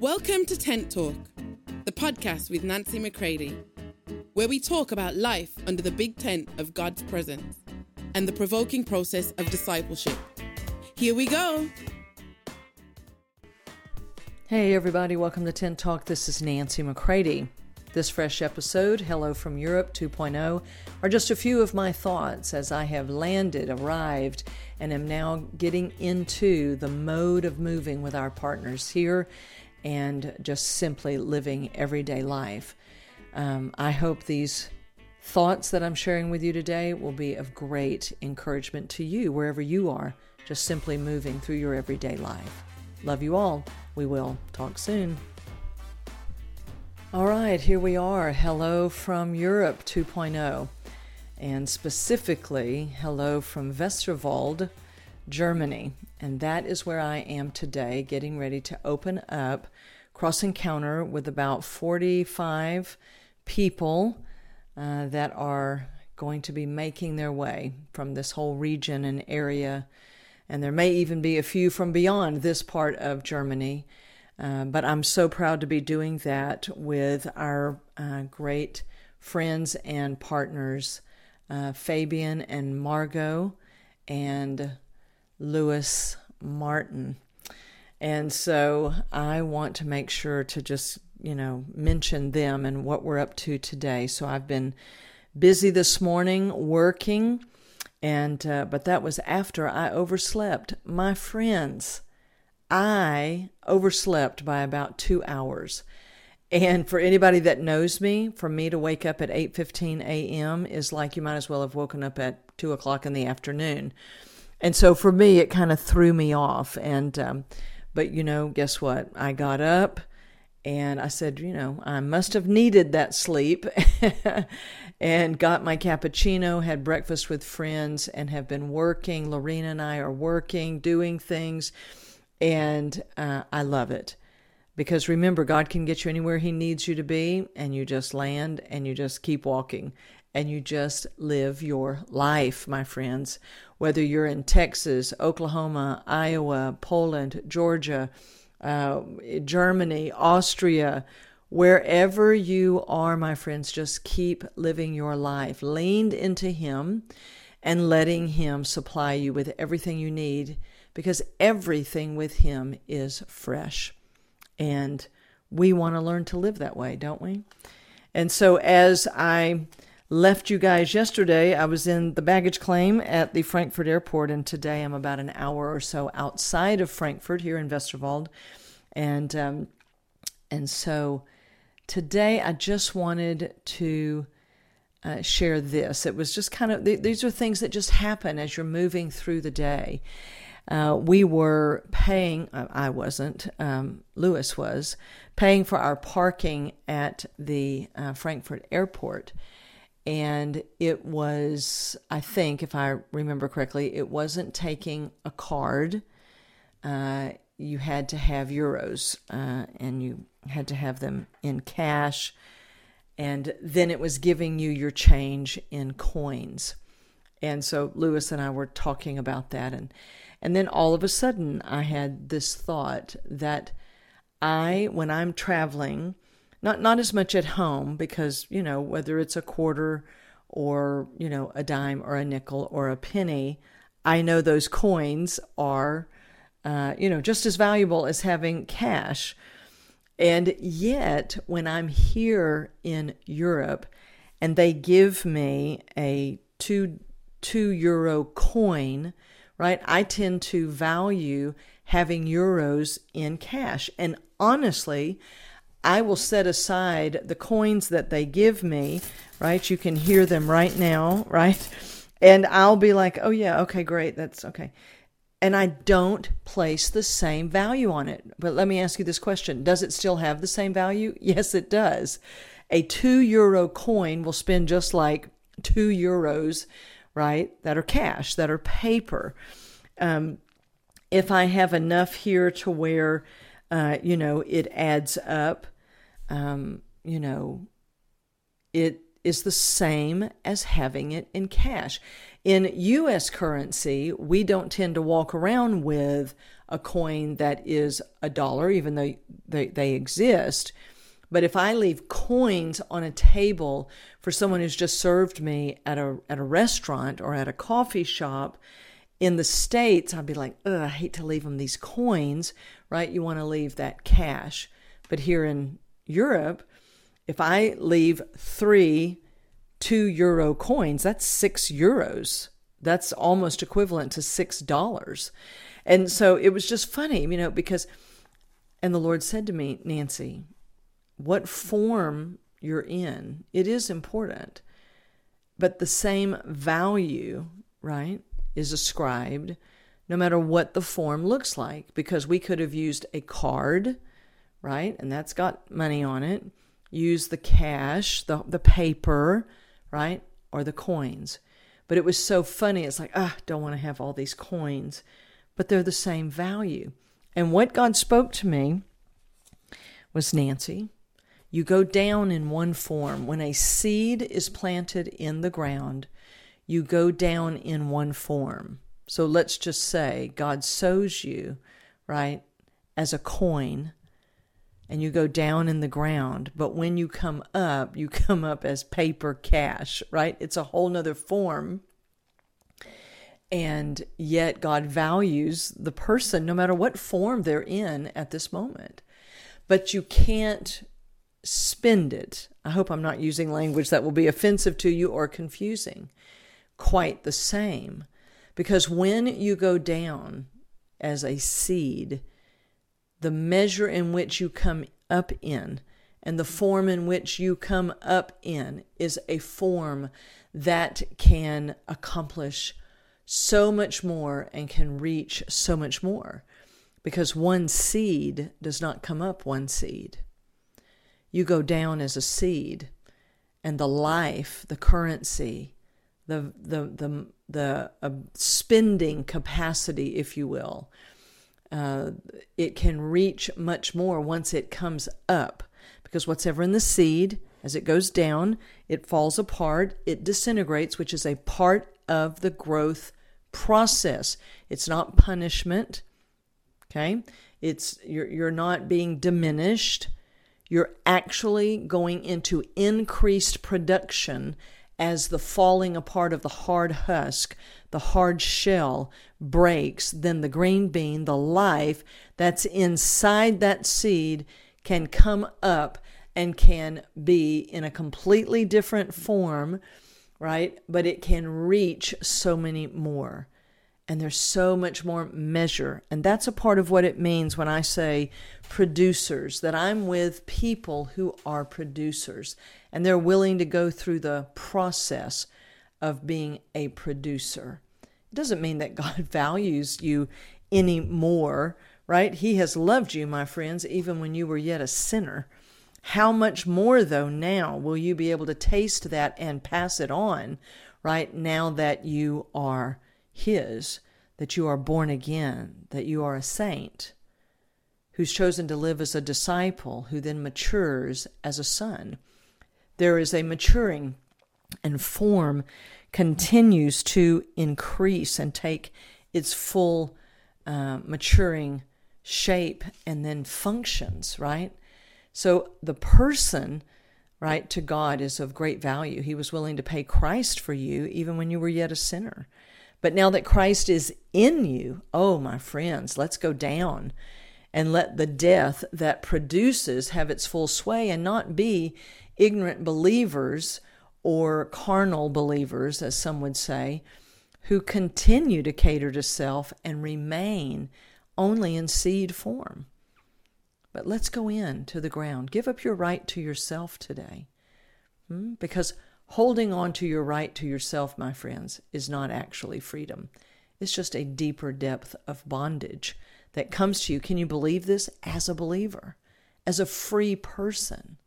Welcome to Tent Talk, the podcast with Nancy McCready, where we talk about life under the big tent of God's presence and the provoking process of discipleship. Here we go. Hey, everybody, welcome to Tent Talk. This is Nancy McCready. This fresh episode, Hello from Europe 2.0, are just a few of my thoughts as I have landed, arrived, and am now getting into the mode of moving with our partners here and just simply living everyday life. Um, I hope these thoughts that I'm sharing with you today will be of great encouragement to you wherever you are, just simply moving through your everyday life. Love you all. We will talk soon. All right, here we are. Hello from Europe 2.0, and specifically, hello from Westerwald, Germany. And that is where I am today, getting ready to open up cross encounter with about 45 people uh, that are going to be making their way from this whole region and area. And there may even be a few from beyond this part of Germany. Uh, but I'm so proud to be doing that with our uh, great friends and partners, uh, Fabian and Margot, and Lewis Martin. And so I want to make sure to just, you know, mention them and what we're up to today. So I've been busy this morning working and uh, but that was after I overslept. My friends, I overslept by about 2 hours. And for anybody that knows me, for me to wake up at 8:15 a.m. is like you might as well have woken up at two o'clock in the afternoon. And so for me, it kind of threw me off. And, um, but you know, guess what? I got up and I said, you know, I must have needed that sleep and got my cappuccino, had breakfast with friends, and have been working. Lorena and I are working, doing things, and uh, I love it. Because remember, God can get you anywhere He needs you to be, and you just land and you just keep walking and you just live your life, my friends. Whether you're in Texas, Oklahoma, Iowa, Poland, Georgia, uh, Germany, Austria, wherever you are, my friends, just keep living your life, leaned into Him and letting Him supply you with everything you need because everything with Him is fresh. And we want to learn to live that way, don't we? And so as I left you guys yesterday. I was in the baggage claim at the Frankfurt airport, and today I'm about an hour or so outside of Frankfurt here in Westerwald. And, um, and so today I just wanted to uh, share this. It was just kind of, th- these are things that just happen as you're moving through the day. Uh, we were paying, I wasn't, um, Lewis was, paying for our parking at the uh, Frankfurt airport and it was i think if i remember correctly it wasn't taking a card. Uh, you had to have euros uh, and you had to have them in cash. And then it was giving you your change in coins. And so lewis and i were talking about that. And and then all of a sudden i had this thought that i when i'm traveling not not as much at home because you know whether it's a quarter or you know a dime or a nickel or a penny i know those coins are uh, you know just as valuable as having cash. And yet when i'm here in europe and they give me a two two euro coin right i tend to value having euros in cash. And honestly I will set aside the coins that they give me, right? You can hear them right now, right? And I'll be like, oh, yeah, okay, great, that's okay. And I don't place the same value on it. But let me ask you this question Does it still have the same value? Yes, it does. A two euro coin will spend just like two euros, right? That are cash, that are paper. Um, if I have enough here to where uh, you know, it adds up. Um, you know, it is the same as having it in cash. In US currency, we don't tend to walk around with a coin that is a dollar, even though they, they exist. But if I leave coins on a table for someone who's just served me at a at a restaurant or at a coffee shop in the states, I'd be like, I hate to leave them these coins, right? You want to leave that cash. But here in Europe, if I leave three two euro coins, that's six euros. That's almost equivalent to six dollars. And so it was just funny, you know, because, and the Lord said to me, Nancy, what form you're in, it is important. But the same value, right, is ascribed no matter what the form looks like, because we could have used a card, right, and that's got money on it, use the cash, the, the paper, right, or the coins. But it was so funny. It's like, ah, don't want to have all these coins, but they're the same value. And what God spoke to me was Nancy, you go down in one form. When a seed is planted in the ground, you go down in one form. So let's just say God sows you, right, as a coin, and you go down in the ground. But when you come up, you come up as paper cash, right? It's a whole nother form. And yet God values the person no matter what form they're in at this moment. But you can't spend it. I hope I'm not using language that will be offensive to you or confusing. Quite the same. Because when you go down as a seed, the measure in which you come up in and the form in which you come up in is a form that can accomplish so much more and can reach so much more because one seed does not come up one seed. You go down as a seed and the life the currency the the the the uh, spending capacity if you will uh, it can reach much more once it comes up because what's ever in the seed as it goes down it falls apart it disintegrates which is a part of the growth process. It's not punishment okay? It's you're, you're not being diminished. You're actually going into increased production as the falling apart of the hard husk, the hard shell breaks, then the green bean, the life that's inside that seed, can come up and can be in a completely different form, right? But it can reach so many more and there's so much more measure. And that's a part of what it means when I say producers, that I'm with people who are producers and they're willing to go through the process of being a producer. It doesn't mean that God values you any more, right? He has loved you, my friends, even when you were yet a sinner. How much more, though, now will you be able to taste that and pass it on, right? Now that you are his, that you are born again, that you are a saint, who's chosen to live as a disciple, who then matures as a son. There is a maturing, and form continues to increase and take its full uh, maturing shape and then functions, right? So the person, right, to God is of great value. He was willing to pay Christ for you even when you were yet a sinner. But now that Christ is in you, oh, my friends, let's go down and let the death that produces have its full sway and not be ignorant believers or carnal believers, as some would say, who continue to cater to self and remain only in seed form. But let's go in to the ground. Give up your right to yourself today. Hmm? Because Holding on to your right to yourself, my friends, is not actually freedom. It's just a deeper depth of bondage that comes to you. Can you believe this? As a believer, as a free person.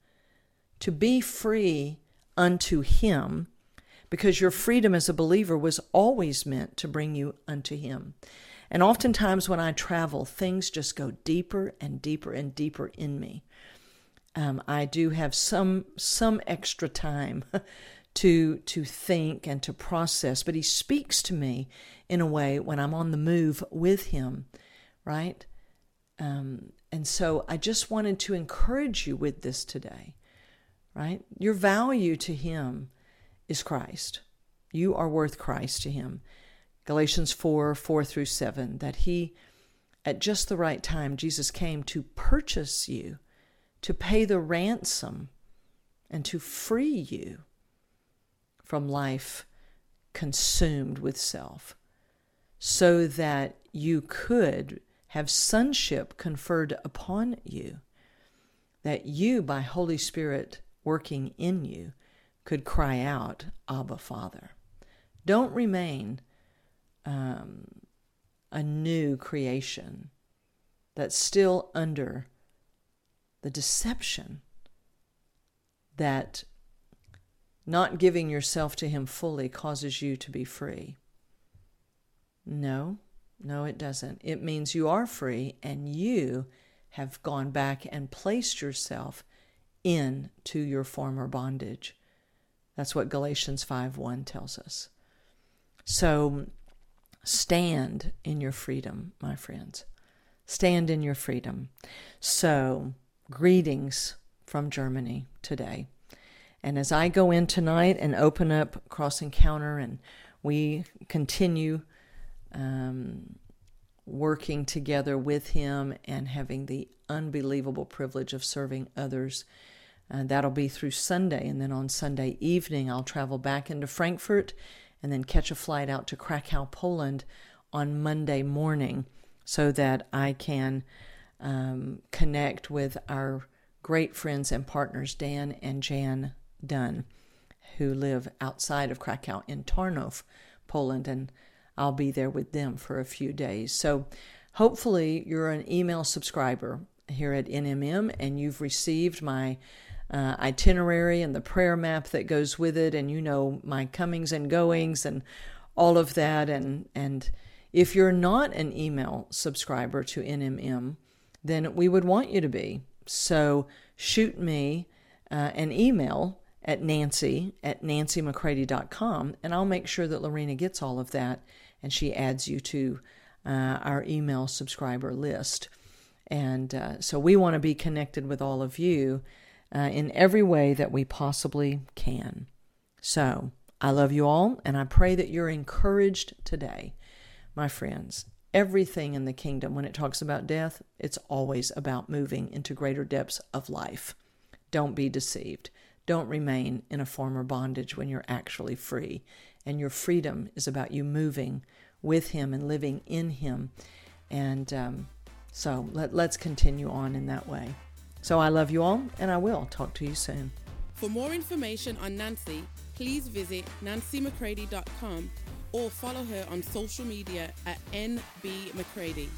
To be free unto Him, because your freedom as a believer was always meant to bring you unto Him. And oftentimes when I travel, things just go deeper and deeper and deeper in me. Um, I do have some some extra time to to think and to process, but he speaks to me in a way when I'm on the move with him, right? Um, and so I just wanted to encourage you with this today, right? Your value to Him is Christ. You are worth Christ to Him. Galatians 4 4 through 7, that He, at just the right time, Jesus came to purchase you, to pay the ransom, and to free you from life consumed with self, so that you could have sonship conferred upon you, that you, by Holy Spirit working in you, could cry out, Abba, Father. Don't remain um, a new creation that's still under the deception that not giving yourself to Him fully causes you to be free. No, no, it doesn't. It means you are free and you have gone back and placed yourself into your former bondage. That's what Galatians 5 1 tells us. So stand in your freedom, my friends. Stand in your freedom. So, greetings from Germany today. And as I go in tonight and open up Cross Encounter and we continue um, working together with him and having the unbelievable privilege of serving others. Uh, that'll be through Sunday. And then on Sunday evening, I'll travel back into Frankfurt and then catch a flight out to Krakow, Poland on Monday morning so that I can um, connect with our great friends and partners, Dan and Jan Dunn, who live outside of Krakow in Tarnów, Poland. And I'll be there with them for a few days. So hopefully you're an email subscriber here at NMM and you've received my uh, itinerary and the prayer map that goes with it, and you know my comings and goings and all of that. And and if you're not an email subscriber to NMM, then we would want you to be. So shoot me uh, an email at nancy at nancymccready.com, and I'll make sure that Lorena gets all of that and she adds you to uh, our email subscriber list. And uh, so we want to be connected with all of you uh, in every way that we possibly can. So I love you all, and I pray that you're encouraged today, my friends. Everything in the kingdom, when it talks about death, it's always about moving into greater depths of life. Don't be deceived. Don't remain in a former bondage when you're actually free. And your freedom is about you moving with Him and living in Him. And um, so let, let's continue on in that way. So I love you all, and I will talk to you soon. For more information on Nancy, please visit nancymccready.com or follow her on social media at NB McCready.